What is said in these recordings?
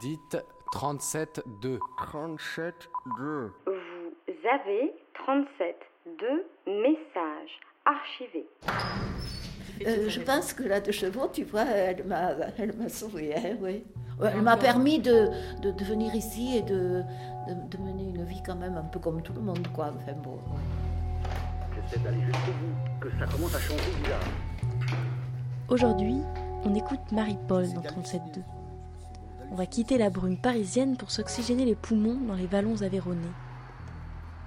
Dites 37-2. 37-2. Vous avez 37 deux messages archivés. Euh, je pense que la de chevaux, tu vois, elle m'a, elle m'a sauvée, hein, oui. Elle m'a permis de, de, de venir ici et de, de, de mener une vie quand même un peu comme tout le monde, quoi. Enfin bon, ouais. J'essaie d'aller jusqu'au bout, que ça commence à changer bizarre. Aujourd'hui, on écoute Marie-Paul dans 37.2. On va quitter la brume parisienne pour s'oxygéner les poumons dans les vallons aveyronnais.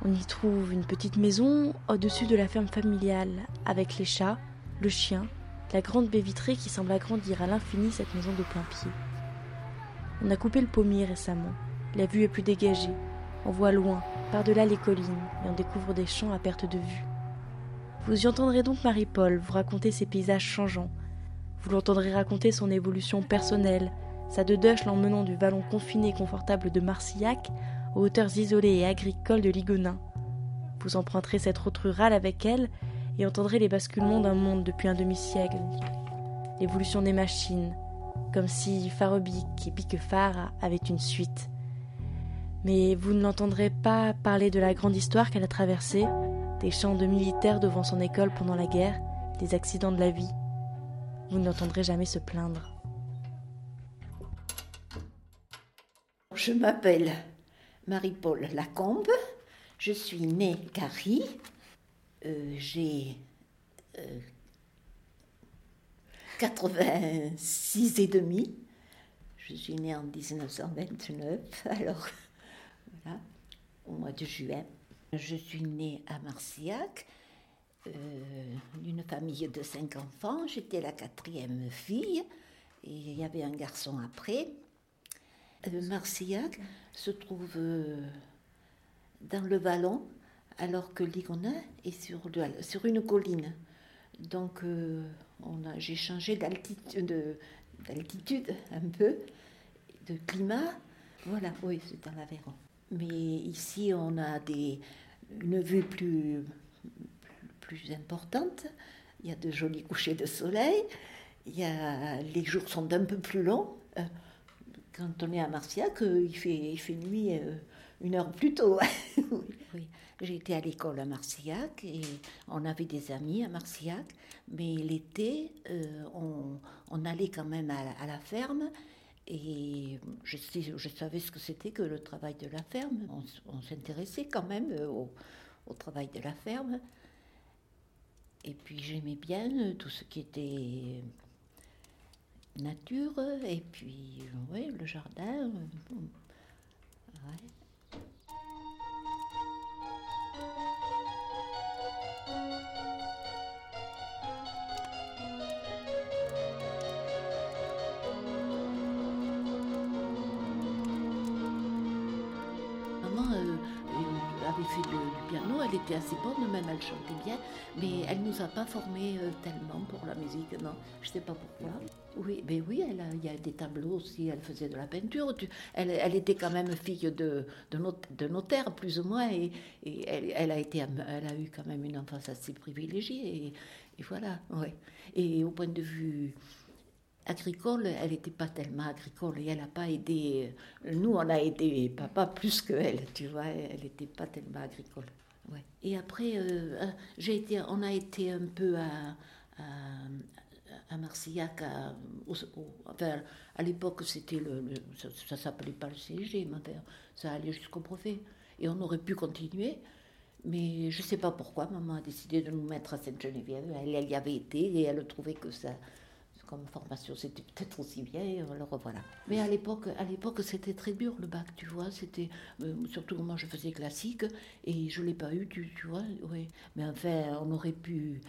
On y trouve une petite maison au-dessus de la ferme familiale, avec les chats, le chien, la grande baie vitrée qui semble agrandir à l'infini cette maison de plein pied. On a coupé le pommier récemment. La vue est plus dégagée. On voit loin, par-delà les collines, et on découvre des champs à perte de vue. Vous y entendrez donc Marie-Paul vous raconter ses paysages changeants. Vous l'entendrez raconter son évolution personnelle, sa dedeuche l'emmenant du vallon confiné et confortable de Marcillac aux hauteurs isolées et agricoles de Ligonnins. Vous emprunterez cette route rurale avec elle et entendrez les basculements d'un monde depuis un demi-siècle. L'évolution des machines, comme si Farobic et Piquefard avaient une suite. Mais vous ne l'entendrez pas parler de la grande histoire qu'elle a traversée, des champs de militaires devant son école pendant la guerre, des accidents de la vie. Vous ne l'entendrez jamais se plaindre. Je m'appelle Marie-Paul Lacombe. Je suis née Carrie. Euh, J'ai euh, 86 et demi. Je suis née en 1929. Alors, voilà, au mois de juin. Je suis née à Marcillac, euh, d'une famille de cinq enfants. J'étais la quatrième fille et il y avait un garçon après. Euh, Marcillac se trouve euh, dans le vallon, alors que Ligonnat est sur, une colline. Donc, euh, j'ai changé d'altitude, de- d'altitude un peu, de climat. Voilà, oui, c'est dans l'Aveyron. Mais ici, on a une vue plus, importante. Il y a de jolis couchers de soleil. Les jours sont un peu plus longs. Quand on est à Marciac, il fait, il nuit euh, une heure plus tôt. J'ai été à l'école à Marciac et on avait des amis à Marciac, mais l'été, euh, on, allait quand même à la, ferme et je, savais ce que c'était que le travail de la ferme. On, s'intéressait quand même euh, au, travail de la ferme. Et puis j'aimais bien tout ce qui était nature et puis ouais, le jardin. euh. Avait fait du, du piano, elle était assez bonne, même elle chantait bien, mais elle nous a pas formés euh, tellement pour la musique, non, je sais pas pourquoi. Oui, mais oui, elle a- il y a des tableaux aussi, elle faisait de la peinture, tu- elle, elle était quand même fille de, de, not- de notaire, plus ou moins, et, et elle, elle a été, elle a eu quand même une enfance assez privilégiée, et, et voilà, ouais. Et au point de vue agricole, elle n'était pas tellement agricole et elle n'a pas aidé. Nous, on a aidé papa plus que elle, tu vois. Elle n'était pas tellement agricole. Ouais. Et après, euh, euh, j'ai été, on a été un peu à, à, à Marcillac. À, au- enfin, à l'époque, c'était le, ça, ça s'appelait pas le CG, mais enfin, ça allait jusqu'au brevet. Et on aurait pu continuer. Mais je ne sais pas pourquoi, maman a décidé de nous mettre à Sainte-Geneviève. Elle, elle y avait été et elle trouvait que ça, comme formation, c'était peut-être aussi bien. Alors voilà. Mais à l'époque, à l'époque, c'était très dur le bac, tu vois. C'était euh, surtout moi, je faisais classique et je l'ai pas eu, tu, tu vois. Oui. Mais enfin, on aurait pu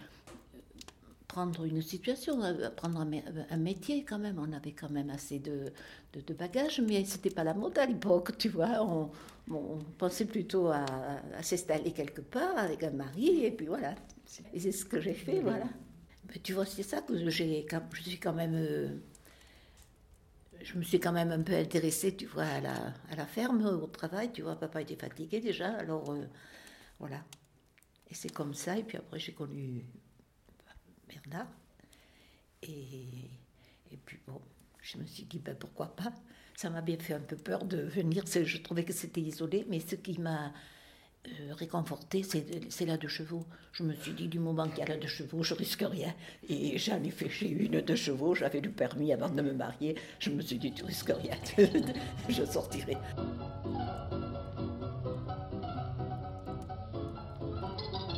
prendre une situation, euh, prendre un, mé- un métier quand même. On avait quand même assez de, de, de bagages, mais c'était pas la mode à l'époque, tu vois. On pensait plutôt à, à s'installer quelque part avec un mari, et puis voilà. Et c'est ce que j'ai fait, voilà. Tu vois, c'est ça que j'ai, je suis quand même. euh, je me suis quand même un peu intéressée, tu vois, à la, à la ferme, au travail. Tu vois, papa était fatigué déjà, alors euh, voilà. Et c'est comme ça. Et puis après, j'ai connu Bernard. Et, et puis bon, je me suis dit, ben, pourquoi pas ça m'a bien fait un peu peur de venir. Je trouvais que c'était isolé, mais ce qui m'a euh, réconforté, c'est la de chevaux. Je me suis dit, du moment qu'il y a la de chevaux, je risque rien. Et j'en ai fait chez une de chevaux, j'avais le permis avant de me marier. Je me suis dit, tu risques rien, je sortirai.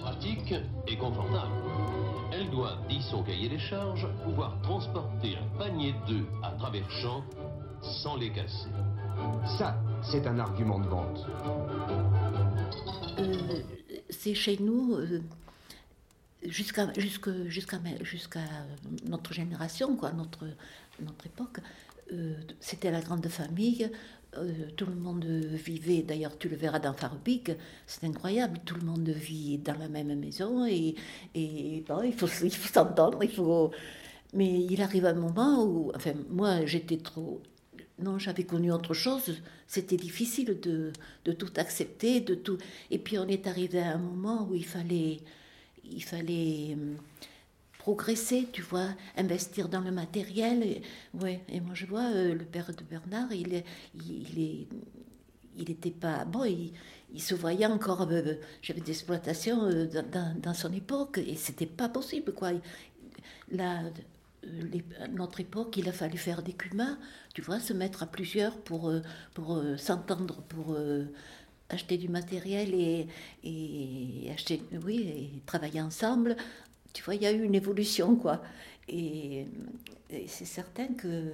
Pratique et confortable. Elle doit, dit son cahier des charges, pouvoir transporter un panier d'œufs à travers champs sans les casser. Ça, c'est un argument de vente. Euh, c'est chez nous, euh, jusqu'à notre génération, quoi, notre, notre époque, euh, c'était la grande famille. tout le monde vivait, d'ailleurs tu le verras dans Farbig, c'est incroyable, tout le monde vit dans la même maison et, et bon, il faut s'entendre, il faut... Mais il arrive un moment où, enfin moi j'étais trop non, j'avais connu autre chose. C'était difficile de, tout accepter, de tout. Et puis on est arrivé à un moment où il fallait, il fallait hum, progresser, tu vois, investir dans le matériel. Et, ouais. Et moi je vois euh, le père de Bernard, il est, il est, il était pas bon. Il, se voyait encore. Euh, j'avais d'exploitation euh, dans, dans, son époque et c'était pas possible, quoi. Là, notre époque, il a fallu faire des cumas, tu vois, se mettre à plusieurs pour, euh, pour euh, s'entendre, pour euh, acheter du matériel et, et, acheter, oui, et travailler ensemble. Tu vois, il y a eu une évolution, quoi. Et, c'est certain que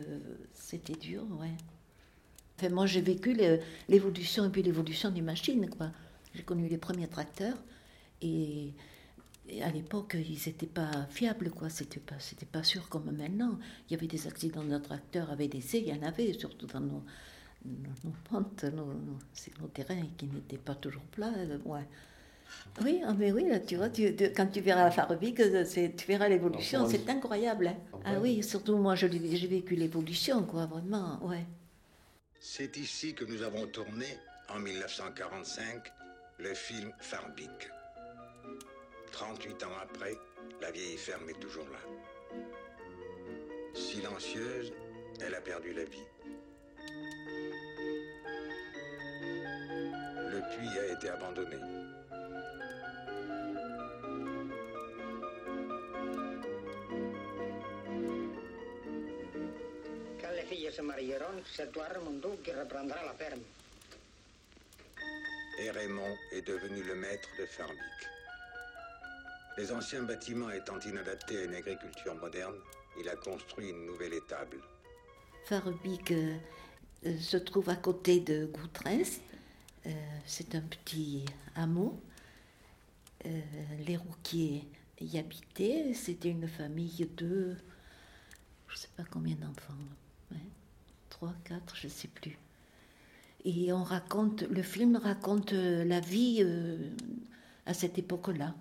c'était dur, ouais. Enfin, moi, j'ai vécu l'évolution et puis l'évolution des machines, quoi. J'ai connu les premiers tracteurs et à l'époque, ils n'étaient pas fiables, quoi. C'était pas, c'était pas sûr comme maintenant. Il y avait des accidents de tracteurs avec des il y en avait, surtout dans nos, nos, pentes, nos, nos, terrains qui n'étaient pas toujours plats. Euh, ouais. Oui, ah, mais oui, là, tu vois, quand tu verras la Farbig, tu verras l'évolution, c'est incroyable. Hein. Ah oui, surtout moi, j'ai vécu l'évolution, quoi, vraiment, ouais. C'est ici que nous avons tourné, en 1945, le film Farbig. 38 ans après, la vieille ferme est toujours là. Silencieuse, elle a perdu la vie. Le puits a été abandonné. Quand les filles se marieront, c'est toi, Raimondo, qui reprendra la ferme. Et Raymond est devenu le maître de Ferbic. Les anciens bâtiments étant inadaptés à une agriculture moderne, il a construit une nouvelle étable. Farbig euh, euh, se trouve à côté de Goutrens. Euh, c'est un petit hameau. les Rouquiers y habitaient. C'était une famille de, je ne sais pas combien d'enfants, trois, quatre, je ne sais plus. Et on raconte, le film raconte la vie à cette époque-là.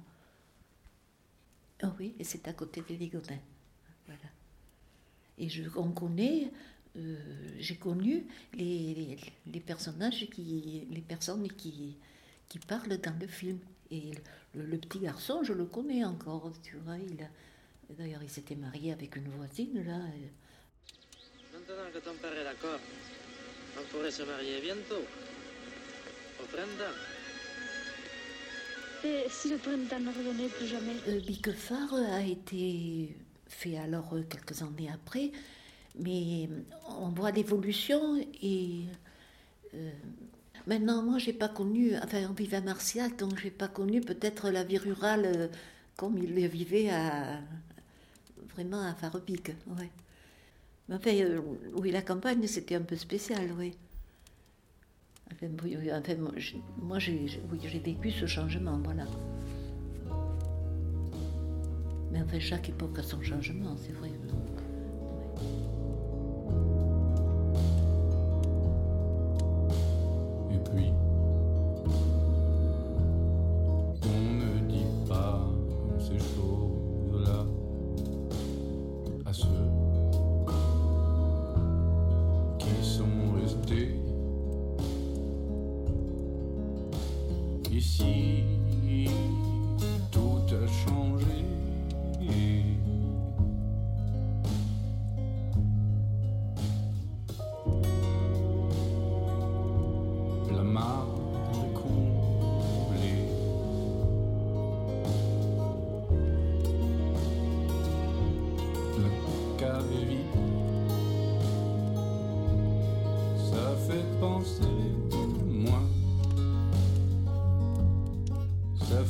Oh oui, et c'est à côté de Ligodin. Voilà. Et je, on connaît, euh, j'ai connu les, les, personnages, qui, les personnes qui, qui parlent dans le film. Et le, petit garçon, je le connais encore, tu vois. Il d'ailleurs, il s'était marié avec une voisine, là. Maintenant que ton père est d'accord, on pourrait se marier bientôt. Ofrenda. Si le printemps ne revenait plus jamais Le a été fait alors euh, quelques années après, mais on voit l'évolution et euh, maintenant moi j'ai pas connu, enfin on vivait à Martial, donc j'ai pas connu peut-être la vie rurale euh, comme il le vivait à vraiment à Faropic, ouais. Mais enfin, oui la campagne c'était un peu spécial, oui moi, j'ai vécu ce changement, voilà. Mais enfin, chaque époque a son changement, c'est vrai.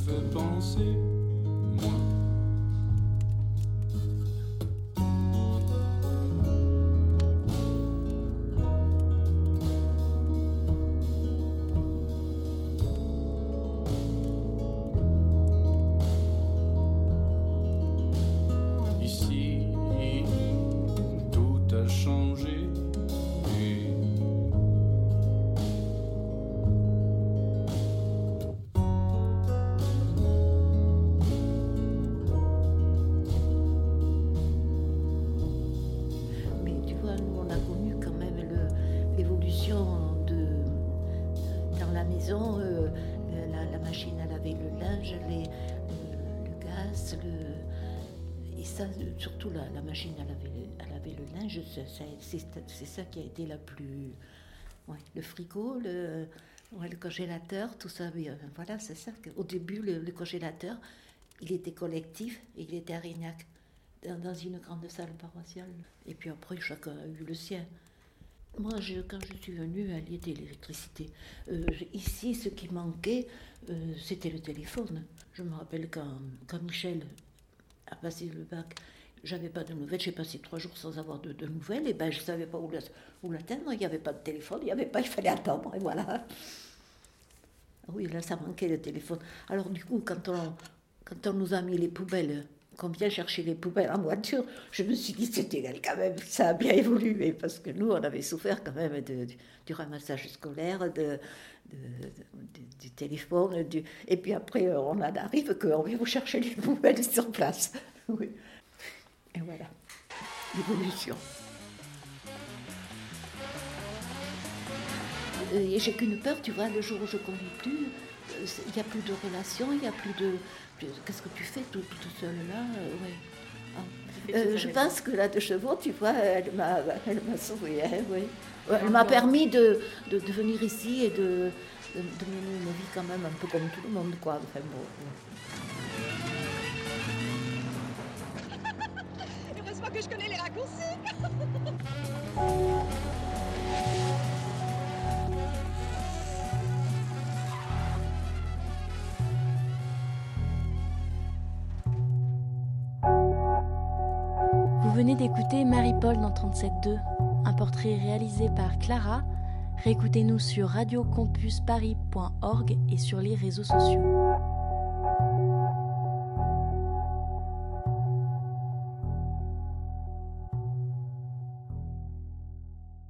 Fait penser moi. Surtout la, machine à laver à laver le linge, c'est ça, qui a été la plus... le frigo, le, congélateur, tout ça, mais, euh, voilà, c'est ça. Au début, le, congélateur, il était collectif il était à Rignac dans, une grande salle paroissiale. Et puis après, chacun a eu le sien. Moi, quand je suis venue, il y était l'électricité. Euh, ici, ce qui manquait, euh, c'était le téléphone. Je me rappelle quand, quand Michel a passé le bac, j'avais pas de nouvelles. J'ai passé trois jours sans avoir de, de nouvelles. Et ben, je savais pas où la- où l'atteindre. Il n'y avait pas de téléphone. Il y avait pas. Il fallait attendre. Et voilà. Ah Oui, là, ça manquait le téléphone. Alors, du coup, quand on, quand on nous a mis les poubelles, qu'on vient chercher les poubelles en voiture, je me suis dit, c'était quand même, ça a bien évolué, parce que nous, on avait souffert quand même de- du, ramassage scolaire, de, de- du téléphone, du- et puis après, on arrive qu'on vient vous chercher les poubelles sur place. Et voilà, l'évolution. Et j'ai qu'une peur, tu vois, le jour où je conduis plus, euh, il n'y a plus de relation, il n'y a plus de. de- Qu'est-ce que tu fais tout, seule là euh, ouais. Ah. Euh, je pense que la de chevaux, tu vois, elle m'a, elle m'a sauvé, hein, oui. Elle m'a permis de, de, de venir ici et de, de, de mener une vie quand même un peu comme tout le monde, quoi. Enfin, bon, ouais. Je connais les raccourcis. Vous venez d'écouter Marie-Paul dans 37.2, un portrait réalisé par Clara. Réécoutez-nous sur radiocampusparis.org et sur les réseaux sociaux.